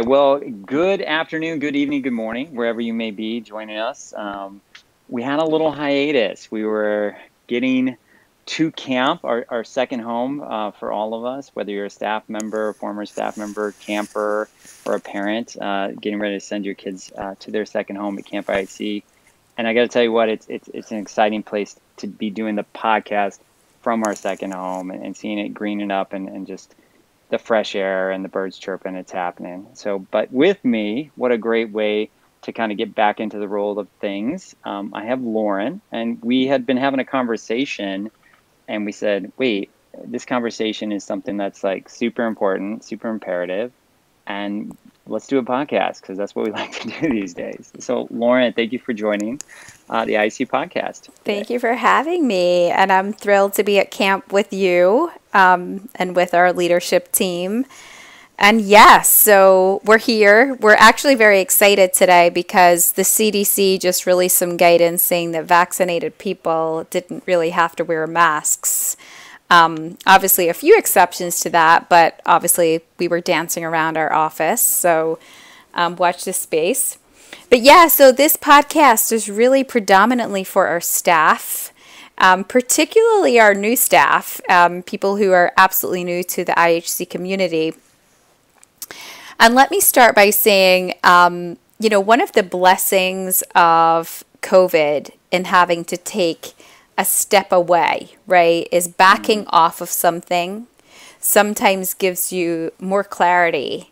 Well, good afternoon, good evening, good morning, wherever you may be joining us. Um, we had a little hiatus. We were getting to camp, our, our second home uh, for all of us, whether you're a staff member, former staff member, camper, or a parent, uh, getting ready to send your kids uh, to their second home at Camp IHC. And I got to tell you what, it's, it's, it's an exciting place to be doing the podcast from our second home and, and seeing it greening up and, and just the fresh air and the birds chirping, it's happening. So, but with me, what a great way to kind of get back into the role of things. Um, I have Lauren, and we had been having a conversation and we said, wait, this conversation is something that's like super important, super imperative, and let's do a podcast because that's what we like to do these days. So, Lauren, thank you for joining uh, the IHC podcast. Thank you for having me, and I'm thrilled to be at camp with you um, and with our leadership team. And yes, so we're here. We're actually very excited today because the CDC just released some guidance saying that vaccinated people didn't really have to wear masks. Um, obviously, a few exceptions to that, but obviously, we were dancing around our office. So, um, watch this space. But yeah, so this podcast is really predominantly for our staff. Um, particularly our new staff, um, people who are absolutely new to the IHC community. And let me start by saying, um, you know, one of the blessings of COVID and having to take a step away, right, is backing mm-hmm. off of something sometimes gives you more clarity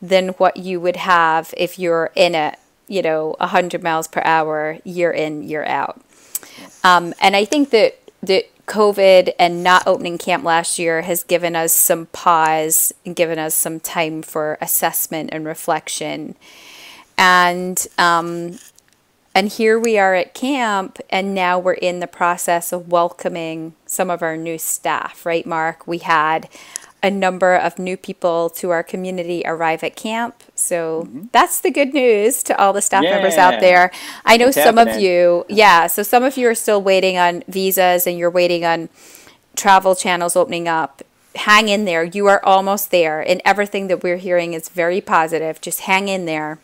than what you would have if you're in it, you know, 100 miles per hour, year in, year out. Um, and I think that, that COVID and not opening camp last year has given us some pause and given us some time for assessment and reflection. And um, and here we are at camp, and now we're in the process of welcoming some of our new staff. Right, Mark? We had a number of new people to our community arrive at camp. So mm-hmm. that's the good news to all the staff yeah. members out there. I know it's some happening. of you, yeah, so some of you are still waiting on visas and you're waiting on travel channels opening up. Hang in there. You are almost there. And everything that we're hearing is very positive. Just hang in there.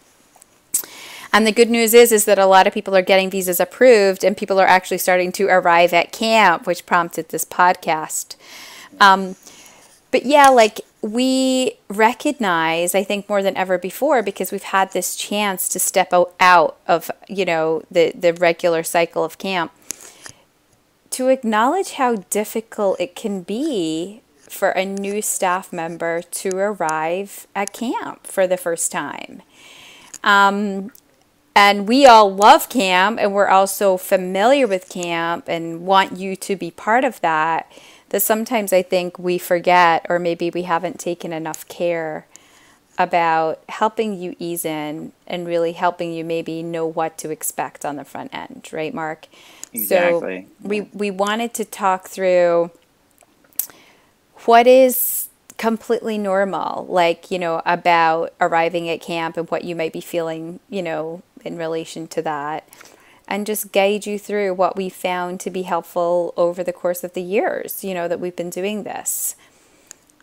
And the good news is is that a lot of people are getting visas approved and people are actually starting to arrive at camp, which prompted this podcast. Um, but yeah, like we recognize, I think more than ever before, because we've had this chance to step out of, you know, the, the regular cycle of camp, to acknowledge how difficult it can be for a new staff member to arrive at camp for the first time. Um, and we all love camp and we're also familiar with camp and want you to be part of that that sometimes I think we forget, or maybe we haven't taken enough care about helping you ease in and really helping you maybe know what to expect on the front end, right, Mark? Exactly. So we we wanted to talk through what is completely normal, like, you know, about arriving at camp and what you might be feeling, you know, in relation to that and just guide you through what we found to be helpful over the course of the years, you know, that we've been doing this.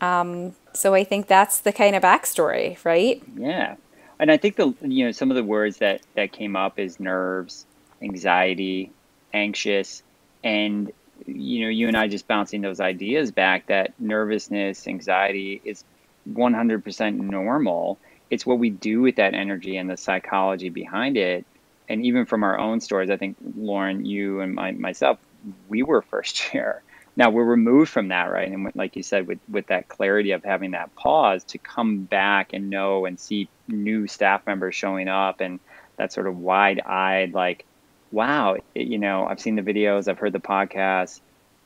Um, so I think that's the kind of backstory, right? Yeah. And I think the you know some of the words that that came up is nerves, anxiety, anxious, and you know you and I just bouncing those ideas back that nervousness, anxiety is 100% normal. It's what we do with that energy and the psychology behind it and even from our own stories, I think Lauren, you and my, myself, we were first chair. Now we're removed from that, right? And like you said, with with that clarity of having that pause to come back and know and see new staff members showing up, and that sort of wide-eyed, like, wow, it, you know, I've seen the videos, I've heard the podcast,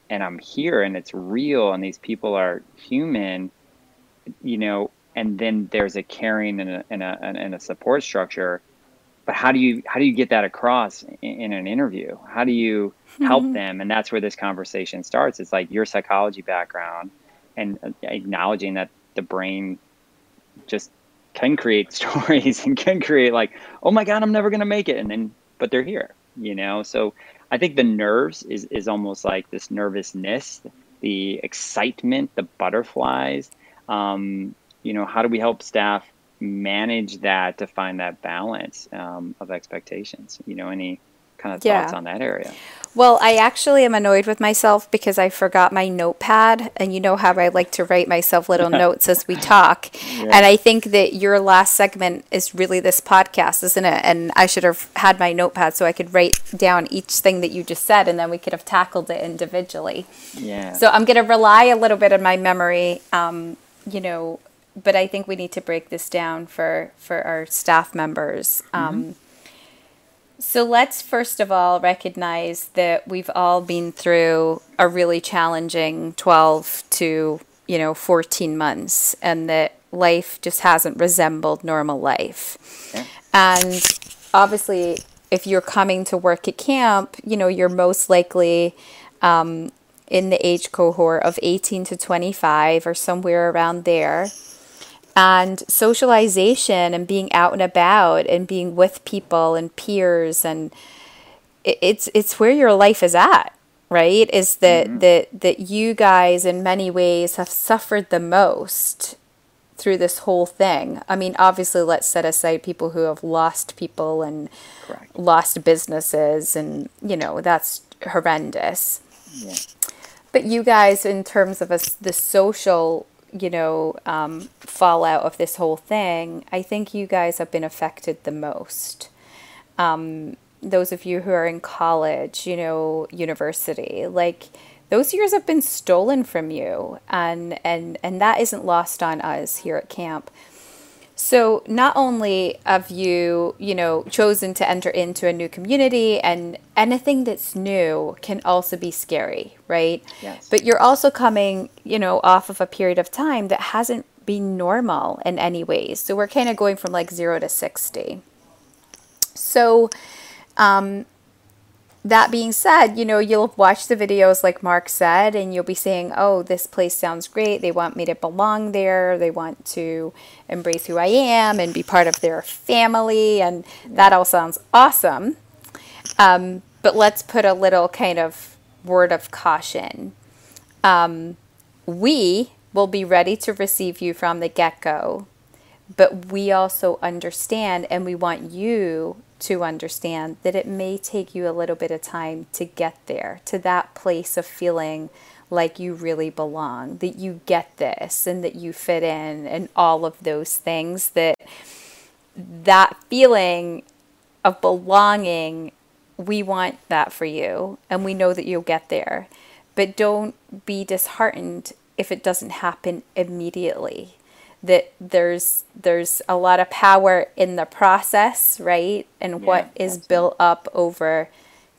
and I'm here, and it's real, and these people are human, you know. And then there's a caring and a, and a, and a support structure. But how do you how do you get that across in, in an interview? How do you help mm-hmm. them? And that's where this conversation starts. It's like your psychology background and acknowledging that the brain just can create stories and can create like oh my god i'm never going to make it. And then but they're here you know? So i think the nerves is is almost like this nervousness the excitement the butterflies um, you know how do we help staff manage that to find that balance um, of expectations? You know, any kind of Yeah. thoughts on that area? Well, I actually am annoyed with myself because I forgot my notepad. And you know how I like to write myself little notes as we talk. And I think that your last segment is really this podcast, isn't it? And I should have had my notepad so I could write down each thing that you just said and then we could have tackled it individually. Yeah. So I'm going to rely a little bit on my memory, um, you know, but I think we need to break this down for, for our staff members. Um, so let's first of all recognize that we've all been through a really challenging 12 to, you know, 14 months and that life just hasn't resembled normal life. Yeah. And obviously, if you're coming to work at camp, you know, you're most likely um, in the age cohort of 18 to 25 or somewhere around there. And socialization and being out and about and being with people and peers and it's it's where your life is at, right? Is that mm-hmm. that that you guys in many ways have suffered the most through this whole thing. I mean, obviously, let's set aside people who have lost people and Correct. lost businesses, and you know that's horrendous. Yeah. But you guys, in terms of us, the social, you know, um, fallout of this whole thing, I think you guys have been affected the most. Um, those of you who are in college, you know, university, like those years have been stolen from you, and and and that isn't lost on us here at camp. So not only have you, you know, chosen to enter into a new community and anything that's new can also be scary, right? Yes. But you're also coming, you know, off of a period of time that hasn't been normal in any ways. So we're kind of going from like 0 to 60. So um that being said, you know, you'll watch the videos like Mark said, and you'll be saying, oh, this place sounds great. They want me to belong there. They want to embrace who I am and be part of their family. And that all sounds awesome. Um, but let's put a little kind of word of caution. Um, we will be ready to receive you from the get go, but we also understand and we want you to understand that it may take you a little bit of time to get there to that place of feeling like you really belong, that you get this and that you fit in and all of those things that that feeling of belonging we want that for you and we know that you'll get there. But don't be disheartened if it doesn't happen immediately that there's there's a lot of power in the process right and what Yeah, is absolutely. built up over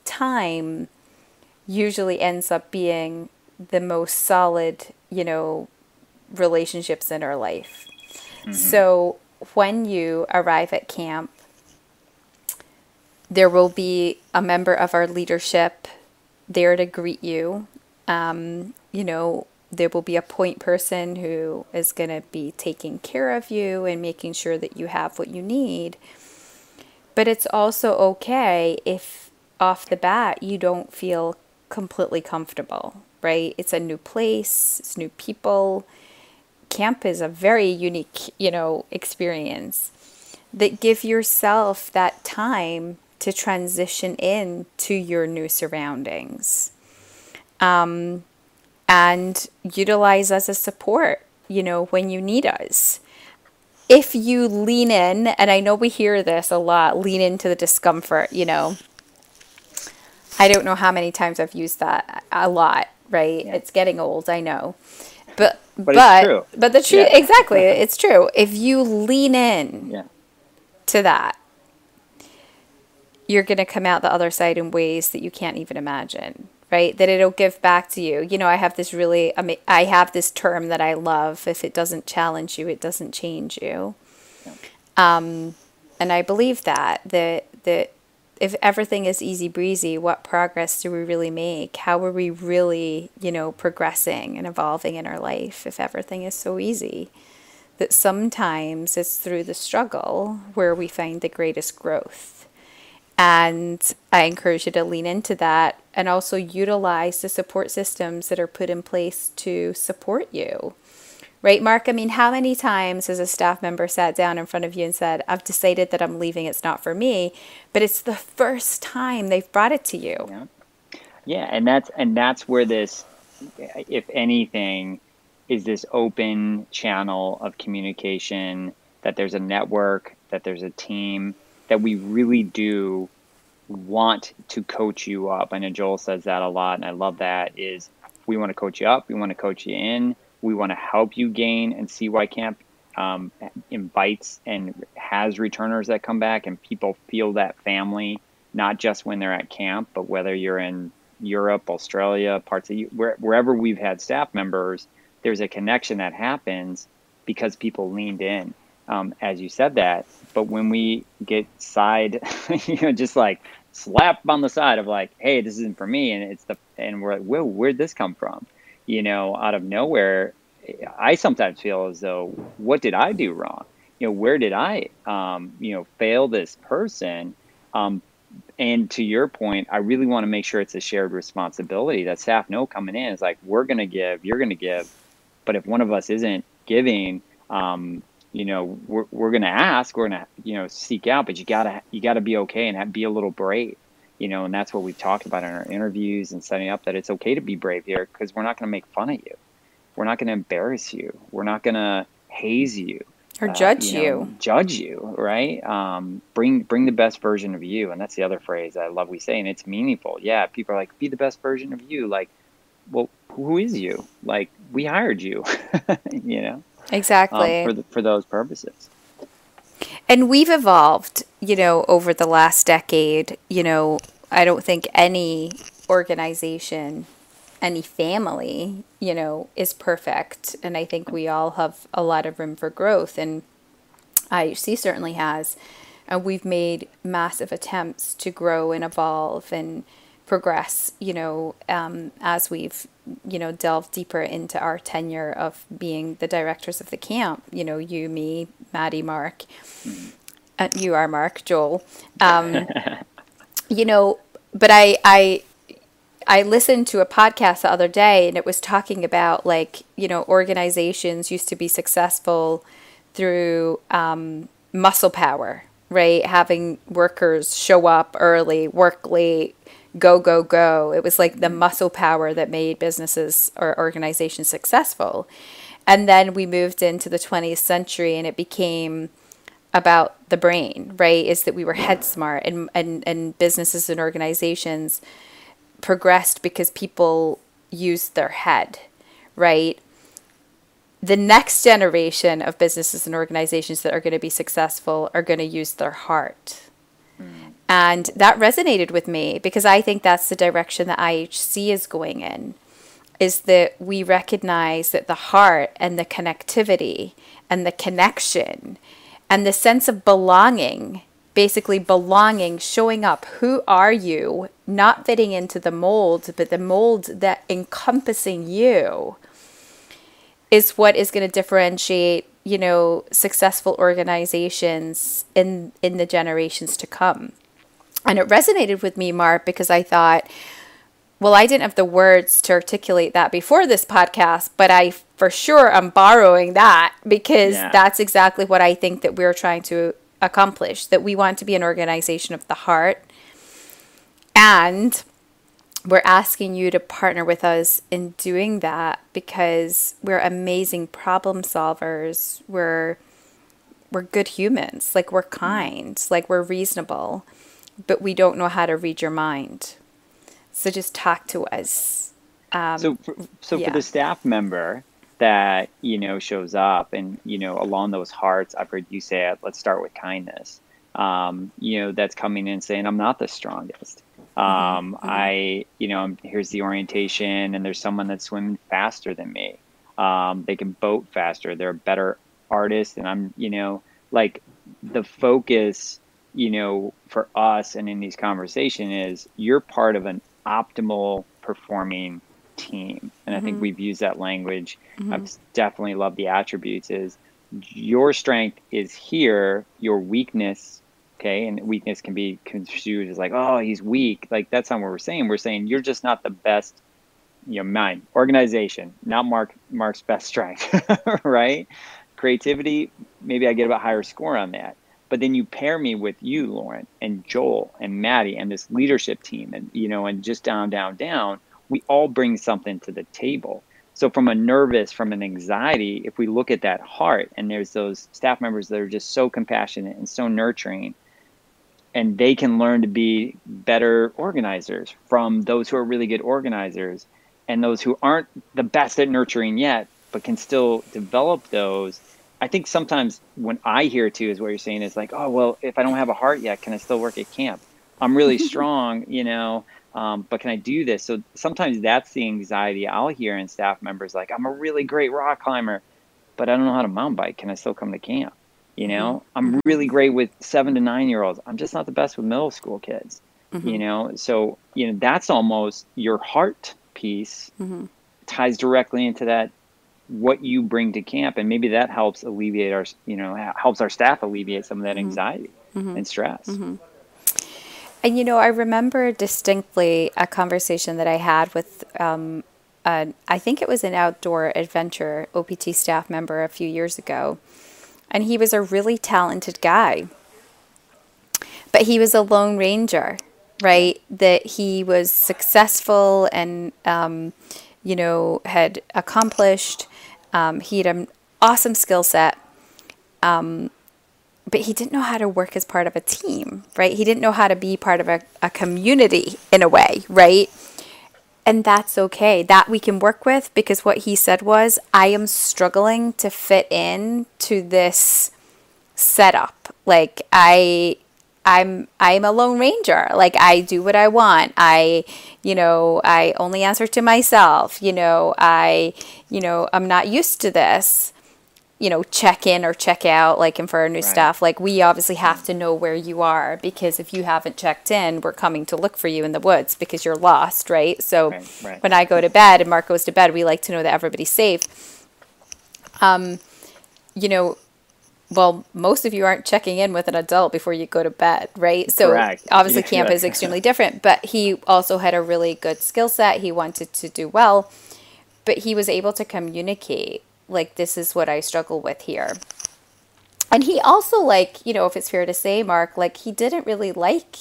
time usually ends up being the most solid you know relationships in our life so when you arrive at camp there will be a member of our leadership there to greet you. Um, you know, there will be a point person who is going to be taking care of you and making sure that you have what you need. But it's also okay if off the bat you don't feel completely comfortable, right? It's a new place, it's new people. Camp is a very unique, you know, experience that give yourself that time to transition in to your new surroundings um, and utilize us as a support you know when you need us. If you lean in and i know we hear this a lot lean into the discomfort you know. I don't know how many times i've used that a lot right? It's getting old i know. But But but but the truth Yeah. exactly it's true. If you lean in Yeah. to that, you're going to come out the other side in ways that you can't even imagine, right? That it'll give back to you. You know, I have this really, ama- I have this term that I love. If it doesn't challenge you, it doesn't change you. Um, and I believe that that that if everything is easy breezy, what progress do we really make? How are we really, you know, progressing and evolving in our life if everything is so easy? that sometimes it's through the struggle where we find the greatest growth. And I encourage you to lean into that and also utilize the support systems that are put in place to support you. Right, Mark? I mean, how many times has a staff member sat down in front of you and said, I've decided that I'm leaving, it's not for me, but it's the first time they've brought it to you. Yeah. Yeah, and that's and that's where this if anything is this open channel of communication that there's a network, that there's a team that we really do want to coach you up. I know Joel says that a lot and I love that is we want to coach you up, we want to coach you in we want to help you gain, and CY Camp um, invites and has returners that come back, and people feel that family, not just when they're at camp, but whether you're in Europe, Australia, parts of where, wherever we've had staff members, there's a connection that happens because people leaned in. Um, as you said that, but when we get side, you know, just like slap on the side of like, hey, this isn't for me, and it's the, and we're like, whoa, where'd this come from? you know, out of nowhere, I sometimes feel as though, what did I do wrong? You know, where did I, um, you know, fail this person? Um, and to your point, I really want to make sure it's a shared responsibility that staff know coming in is like, we're going to give, you're going to give. But if one of us isn't giving, um, you know, we're, we're going to ask, we're going to, you know, seek out, but you gotta, you gotta be okay and have, be a little brave you know, and that's what we've talked about in our interviews and setting up that it's okay to be brave here because we're not going to make fun of you. We're not going to embarrass you. We're not going to haze you or uh, judge you, know, you, Judge you, right? Um, bring bring the best version of you, and that's the other phrase I love we say, and it's meaningful. Yeah, people are like, be the best version of you. Like, well, who is you? Like, we hired you, you know. Exactly. Um, for the, for those purposes. And we've evolved, you know, over the last decade. You know, I don't think any organization, any family, you know, is perfect. And I think we all have a lot of room for growth. And IHC certainly has. And we've made massive attempts to grow and evolve and progress, you know, um, as we've, you know, delve deeper into our tenure of being the directors of the camp. You know, you, me, Maddie, Mark. Uh, you are Mark, Joel. Um, you know, but I, I, I listened to a podcast the other day and it was talking about like, you know, organizations used to be successful through um, muscle power, right? Having workers show up early, work late, go, go, go. It was like the muscle power that made businesses or organizations successful. And then we moved into the 20th century and it became about the brain, right? Is that we were head smart and, and, and businesses and organizations progressed because people used their head, right? The next generation of businesses and organizations that are going to be successful are going to use their heart mm. And that resonated with me because I think that's the direction that IHC is going in is that we recognize that the heart and the connectivity and the connection and the sense of belonging basically belonging showing up. Who are you? Not fitting into the mold but the mold that encompassing you is what is going to differentiate you know successful organizations in in the generations to come and it resonated with me, Mark, because I thought, well, I didn't have the words to articulate that before this podcast, but I for sure am borrowing that because yeah. that's exactly what I think that we're trying to accomplish that we want to be an organization of the heart. And we're asking you to partner with us in doing that because we're amazing problem solvers. We're we're good humans. Like we're kind, like we're reasonable but we don't know how to read your mind. So just talk to us. Um, so, for, so yeah. for the staff member that you know shows up, and you know along those hearts, I've heard you say it. Let's start with kindness. Um, you know that's coming in saying I'm not the strongest. Mm-hmm. Um, mm-hmm. I, you know, here's the orientation, and there's someone that's swimming faster than me. Um, they can boat faster. They're a better artist, and I'm, you know, like the focus you know, for us and in these conversations is you're part of an optimal performing team. And mm-hmm. I think mm-hmm. we've used that language. Mm-hmm. I've definitely loved the attributes is your strength is here, your weakness, okay, and weakness can be construed as like, oh, he's weak. Like that's not what we're saying. We're saying you're just not the best you know, mine, organization, not Mark Mark's best strength, right? Creativity, maybe I get a higher score on that. But then you pair me with you, Lauren, and Joel and Maddie and this leadership team and you know, and just down, down, down, we all bring something to the table. So from a nervous, from an anxiety, if we look at that heart and there's those staff members that are just so compassionate and so nurturing, and they can learn to be better organizers from those who are really good organizers and those who aren't the best at nurturing yet, but can still develop those. I think sometimes when I hear too is what you're saying is like, oh well, if I don't have a heart yet, can I still work at camp? I'm really strong, you know, um, but can I do this? So sometimes that's the anxiety I'll hear in staff members like, I'm a really great rock climber, but I don't know how to mountain bike. Can I still come to camp? You know, mm-hmm. I'm really great with seven to nine year olds. I'm just not the best with middle school kids. Mm-hmm. You know, so you know that's almost your heart piece mm-hmm. ties directly into that what you bring to camp, and maybe that helps alleviate our you know helps our staff alleviate some of that mm-hmm. anxiety mm-hmm. and stress. Mm-hmm. And you know, I remember distinctly a conversation that I had with. Um, uh, I think it was an outdoor adventure OPT staff member a few years ago and he was a really talented guy. But he was a lone ranger, right? That he was successful and, um, you know, had accomplished. Um, he had an awesome skill set. Um, but he didn't know how to work as part of a team, right? He didn't know how to be part of a, a community in a way, right? And that's okay. That we can work with because what he said was, I am struggling to fit in to this setup. Like I I'm I'm a lone ranger. Like I do what I want. I, you know, I only answer to myself. You know, I, you know, I'm not used to this you know, check in or check out, like, and for our new right. staff, like, we obviously have to know where you are because if you haven't checked in, we're coming to look for you in the woods because you're lost, right? So right, right. when I go to bed and Mark goes to bed, we like to know that everybody's safe. Um, you know, well, most of you aren't checking in with an adult before you go to bed, right? So Correct. obviously, yeah. camp is extremely different, but he also had a really good skill set. He wanted to do well, but he was able to communicate like this is what I struggle with here. And he also like, you know, if it's fair to say, Mark, like he didn't really like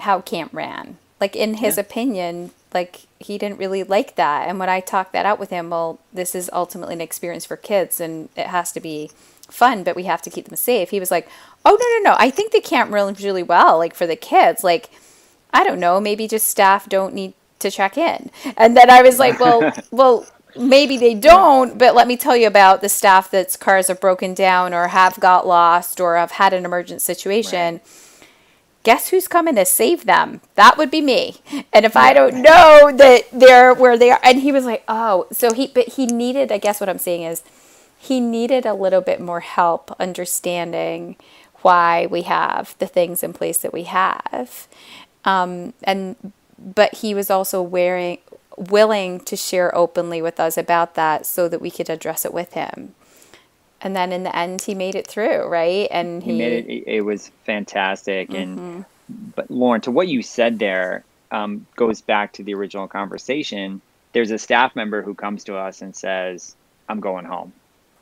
how camp ran. Like in his yeah. opinion, like he didn't really like that. And when I talked that out with him, well, this is ultimately an experience for kids and it has to be fun, but we have to keep them safe. He was like, "Oh no, no, no! I think the camp runs really well. Like for the kids, like I don't know, maybe just staff don't need to check in." And then I was like, "Well, well, maybe they don't, but let me tell you about the staff that's cars have broken down or have got lost or have had an emergent situation. Right. Guess who's coming to save them? That would be me. And if I don't know that they're where they are, and he was like, oh, so he, but he needed, I guess what I'm saying is, he needed a little bit more help understanding why we have the things in place that we have. Um, and, but he was also wearing, willing to share openly with us about that so that we could address it with him. And then in the end, he made it through, right? And he, he made it. It was fantastic. Mm-hmm. And but Lauren, to what you said there, um, goes back to the original conversation. There's a staff member who comes to us and says, "I'm going home.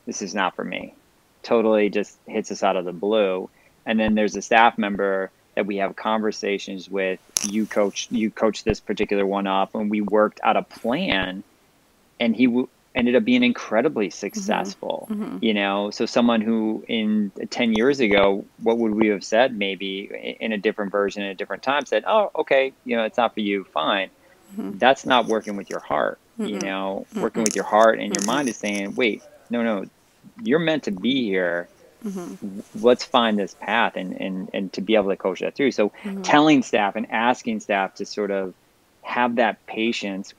This is not for me." Totally, just hits us out of the blue. And then there's a staff member that we have conversations with you coach you coach this particular one up and we worked out a plan and he w- ended up being incredibly mm-hmm. successful mm-hmm. Mm-hmm. you know so someone who in 10 years ago what would we have said maybe in a different version at a different time said oh okay you know it's not for you fine mm-hmm. that's not working with your heart you know working with your heart and your mind is saying wait no no you're meant to be here mm-hmm. let's find this path and, and, and to be able to coach that through. So mm-hmm. telling staff and asking staff to sort of have that patience,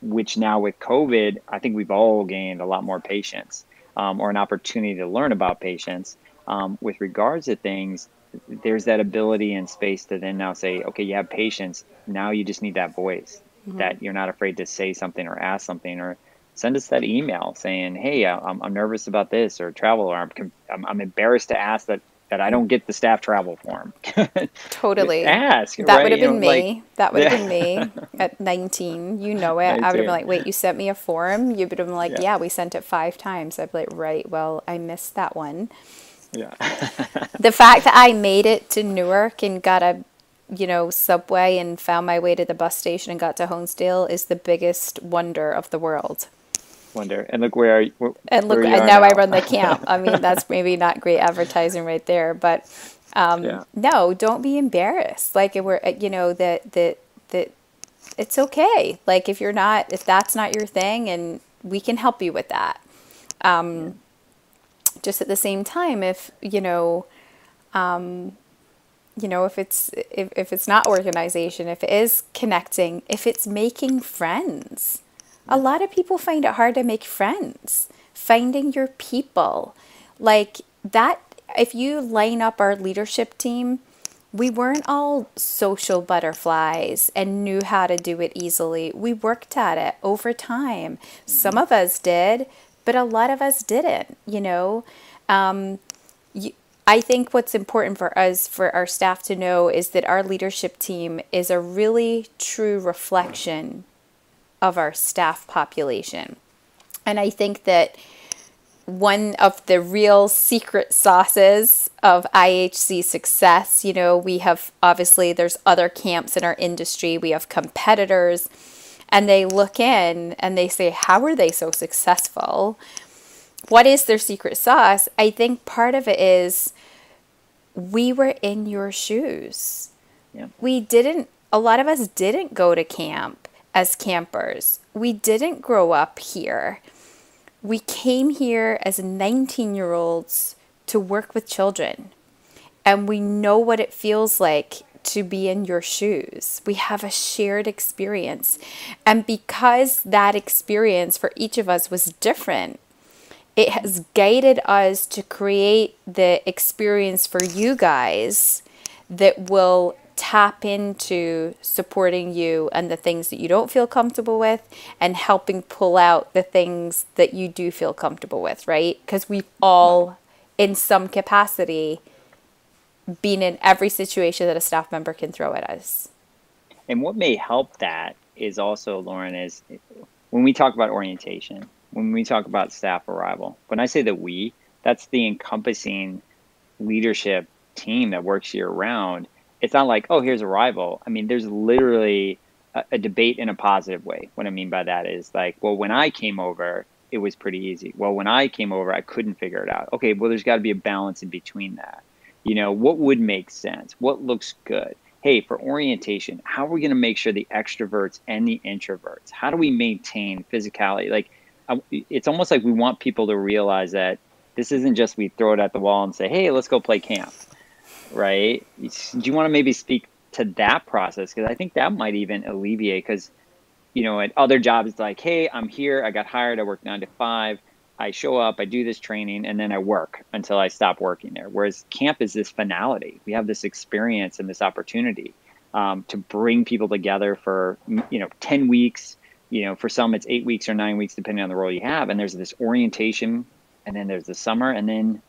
which now with COVID, I think we've all gained a lot more patience um, or an opportunity to learn about patience um, with regards to things. There's that ability and space to then now say, okay, you have patience. Now you just need that voice mm-hmm. that you're not afraid to say something or ask something or send us that email saying, "Hey, I'm, I'm nervous about this or travel, or I'm, I'm, I'm embarrassed to ask that that I don't get the staff travel form. totally. Ask. That right? would have been know, me. like- that would have Yeah. been me at 19. You know it. I would have been like, wait, you sent me a form? You would have been like, Yeah. yeah, we sent it five times. I'd be like, right, well, I missed that one. yeah. the fact that I made it to Newark and got a, you know, subway and found my way to the bus station and got to Honesdale is the biggest wonder of the world. Wonder. And look where. where And look, where you and are now, I run the camp. I mean, that's maybe not great advertising right there, but um, Yeah. no, don't be embarrassed. Like we're, uh, you know, that that that it's okay. Like if you're not, if that's not your thing, and we can help you with that. Um, just at the same time, if you know, um, you know, if it's if, if it's not organization, if it is connecting, if it's making friends. A lot of people find it hard to make friends. Finding your people. Like that if you line up our leadership team, we weren't all social butterflies and knew how to do it easily. We worked at it over time. Some of us did, but a lot of us didn't, you know. Um, you, I think what's important for us, for our staff to know, is that our leadership team is a really true reflection of our staff population. And I think that one of the real secret sauces of IHC success, you know, we have obviously there's other camps in our industry, we have competitors, and they look in and they say, How are they so successful? What is their secret sauce? I think part of it is we were in your shoes. Yeah. We didn't, a lot of us didn't go to camp as campers. We didn't grow up here. We came here as 19 year olds to work with children. And we know what it feels like to be in your shoes. We have a shared experience. And because that experience for each of us was different, it has guided us to create the experience for you guys that will tap into supporting you and the things that you don't feel comfortable with and helping pull out the things that you do feel comfortable with, right? Because we've all, in some capacity, been in every situation that a staff member can throw at us. And what may help that is also, Lauren, is when we talk about orientation, when we talk about staff arrival, when I say that we, that's the encompassing leadership team that works year round. It's not like, oh, here's a rival. I mean, there's literally a, a debate in a positive way. What I mean by that is like, well, when I came over, it was pretty easy. Well, when I came over, I couldn't figure it out. Okay, well, there's got to be a balance in between that. You know, what would make sense? What looks good? Hey, for orientation, how are we going to make sure the extroverts and the introverts? How do we maintain physicality? Like, I- it's almost like we want people to realize that this isn't just we throw it at the wall and say, hey, let's go play camp, right? Do you want to maybe speak to that process? Because I think that might even alleviate, because, you know, at other jobs, it's like, hey, I'm here, I got hired, I work nine to five. I show up, I do this training, and then I work until I stop working there. Whereas camp is this finality. We have this experience and this opportunity um, to bring people together for you know ten weeks. You know, for some it's eight weeks or nine weeks, depending on the role you have. And there's this orientation, and then there's the summer, and then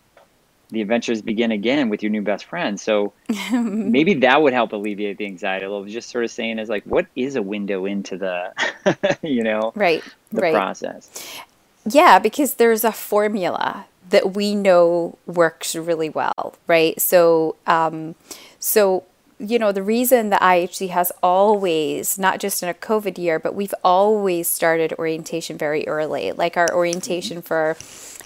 the adventures begin again with your new best friend. So maybe that would help alleviate the anxiety a little. Just sort of saying is like, what is a window into the, you know, Right, the right. process. Yeah, because there's a formula that we know works really well, right? So, um, so you know, the reason the IHC has always, not just in a COVID year, but we've always started orientation very early. Like our orientation for,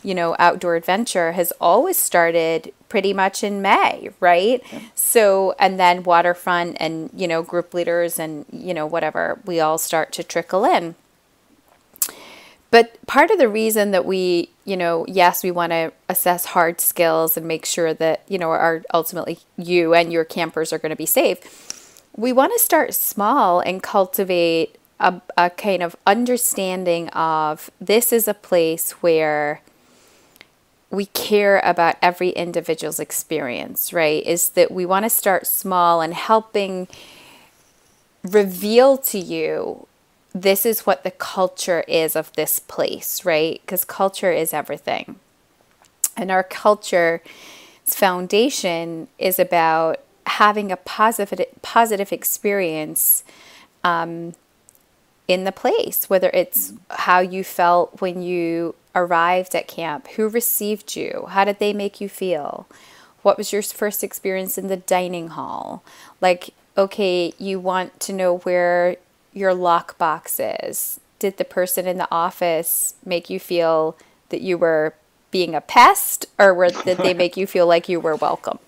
you know, outdoor adventure has always started pretty much in May, right? So, and then waterfront and, you know, group leaders and, you know, whatever, we all start to trickle in. But part of the reason that we, you know, yes, we want to assess hard skills and make sure that, you know, our ultimately you and your campers are going to be safe. We want to start small and cultivate a, a kind of understanding of this is a place where we care about every individual's experience, right? Is that we want to start small and helping reveal to you this is what the culture is of this place, right? Because culture is everything. And our culture, foundation is about having a positive positive experience um, in the place, whether it's mm. how you felt when you arrived at camp, who received you, how did they make you feel, what was your first experience in the dining hall, like okay, you want to know where your lockbox is. Did the person in the office make you feel that you were being a pest or were, did they make you feel like you were welcome?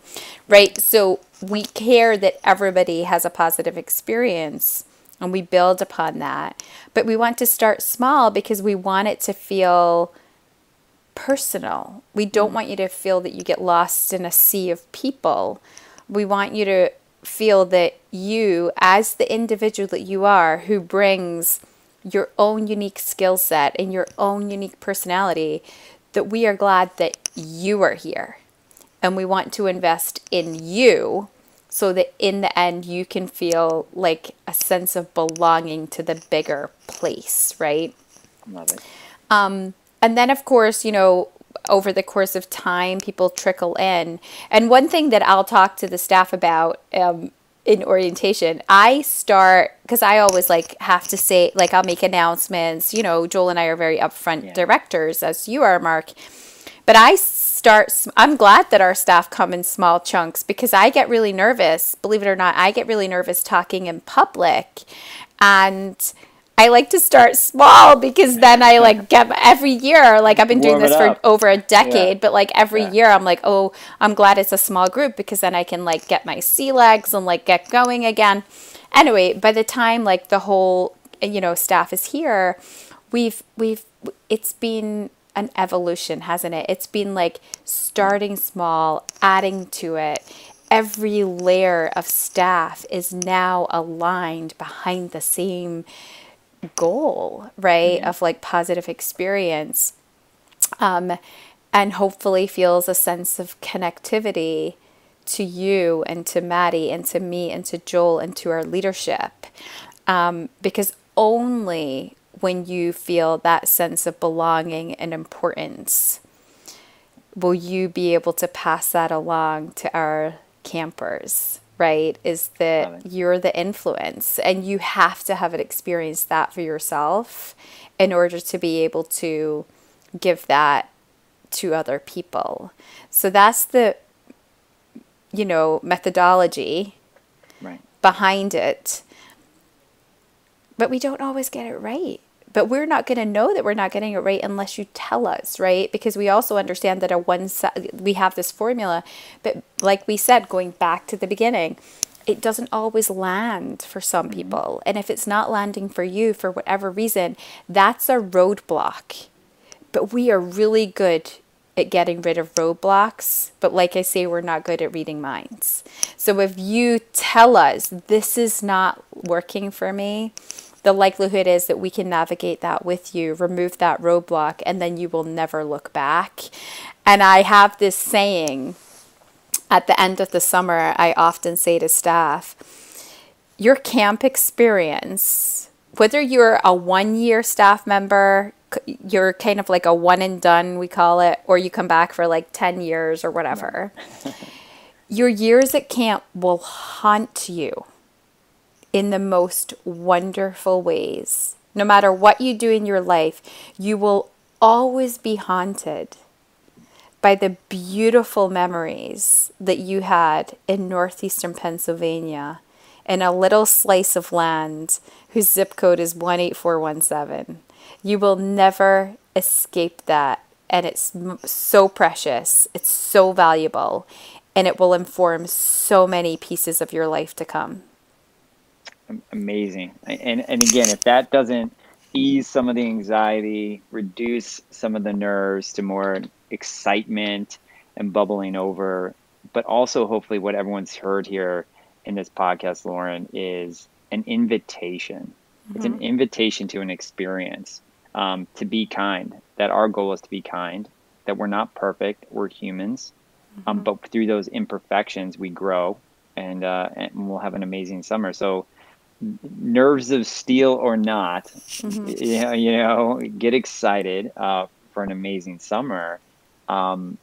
Right? So we care that everybody has a positive experience and we build upon that. But we want to start small because we want it to feel personal. We don't mm. want you to feel that you get lost in a sea of people. We want you to feel that you, as the individual that you are, who brings your own unique skill set and your own unique personality, that we are glad that you are here. And we want to invest in you so that in the end you can feel like a sense of belonging to the bigger place, right? Love it. Um, and then, of course, you know, over the course of time, people trickle in. And one thing that I'll talk to the staff about um, in orientation, I start because I always like have to say, like, I'll make announcements. You know, Joel and I are very upfront yeah. directors, as you are, Mark. But I start, I'm glad that our staff come in small chunks because I get really nervous. Believe it or not, I get really nervous talking in public. And I like to start small because then I like get every year. Like I've been doing this for over a decade, yeah. but like every yeah. year I'm like, oh, I'm glad it's a small group because then I can like get my sea legs and like get going again. Anyway, by the time like the whole you know staff is here, we've we've it's been an evolution, hasn't it? It's been like starting small, adding to it every layer of staff is now aligned behind the same goal, right? Of like positive experience. Um, and hopefully feels a sense of connectivity to you and to Maddie and to me and to Joel and to our leadership. Um, because only when you feel that sense of belonging and importance will you be able to pass that along to our campers right? Is that you're the influence and you have to have it experience that for yourself in order to be able to give that to other people. So that's the you know, methodology right. behind it. But we don't always get it right but we're not going to know that we're not getting it right unless you tell us right because we also understand that a one we have this formula but like we said going back to the beginning it doesn't always land for some mm-hmm. people and if it's not landing for you for whatever reason that's a roadblock but we are really good at getting rid of roadblocks, but like I say, we're not good at reading minds. So if you tell us this is not working for me, the likelihood is that we can navigate that with you, remove that roadblock, and then you will never look back. And I have this saying at the end of the summer, I often say to staff, your camp experience, whether you're a one year staff member, you're kind of like a one and done, we call it, or you come back for like 10 years or whatever. your years at camp will haunt you in the most wonderful ways. No matter what you do in your life, you will always be haunted by the beautiful memories that you had in northeastern Pennsylvania in a little slice of land whose zip code is 18417. You will never escape that. And it's so precious, it's so valuable, and it will inform so many pieces of your life to come amazing. And and again, if that doesn't ease some of the anxiety, reduce some of the nerves to more excitement and bubbling over, but also hopefully what everyone's heard here in this podcast, Lauren, is an invitation. Mm-hmm. It's an mm-hmm. invitation to an experience, um, to be kind. That our goal is to be kind. That we're not perfect. We're humans, um, mm-hmm. um, but through those imperfections, we grow, and uh, and we'll have an amazing summer. So nerves of steel or not, mm-hmm. you, know, you know, get excited uh, for an amazing summer. Um,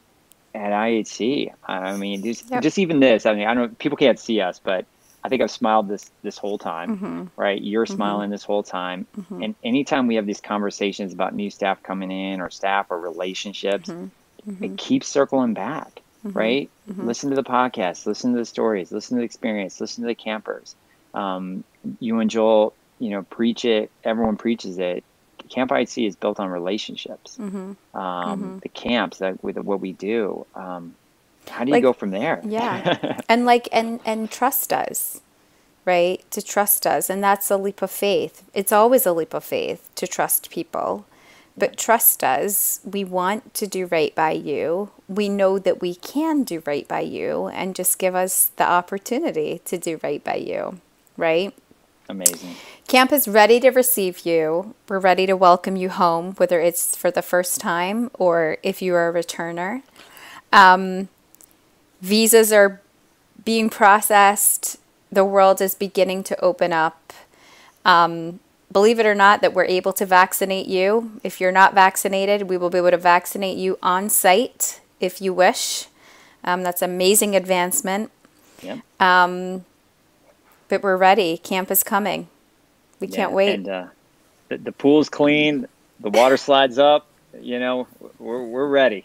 at IHC. I mean, just, Yep. just even this. I mean, I don't. People can't see us, but I think I've smiled this this whole time. Mm-hmm. Right? You're smiling this whole time. And anytime we have these conversations about new staff coming in, or staff, or relationships, Mm-hmm. it keeps circling back. Right? Listen to the podcast. Listen to the stories. Listen to the experience. Listen to the campers. Um, you and Joel, you know, preach it. Everyone preaches it. Camp IHC is built on relationships. Mm-hmm. Um, The camps that with what we do. Um, how do you Like- go from there? Yeah. and like and and trust us. Right? To trust us. And that's a leap of faith. It's always a leap of faith to trust people. But trust us. We want to do right by you. We know that we can do right by you and just give us the opportunity to do right by you. Right? Amazing. Camp is ready to receive you. We're ready to welcome you home, whether it's for the first time or if you are a returner. Um, visas are being processed. The world is beginning to open up. Um, believe it or not, that we're able to vaccinate you. If you're not vaccinated, we will be able to vaccinate you on site if you wish. Um, that's amazing advancement. Yep. But we're ready. Camp is coming. We can't wait. And uh, the, the pool's clean. The water slides up. You know, we're we're ready.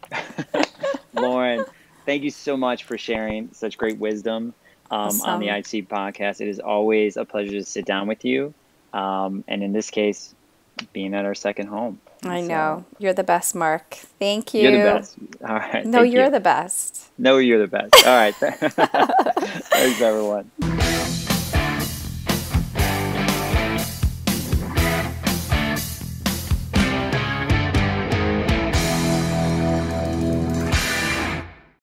Lauren, thank you so much for sharing such great wisdom um, on the Awesome. IHC podcast. It is always a pleasure to sit down with you. Um, and in this case, being at our second home. I So, know. You're the best, Mark. Thank you. You're the best. All right. No, you're you. the best. No, you're the best. All right. Thanks, everyone.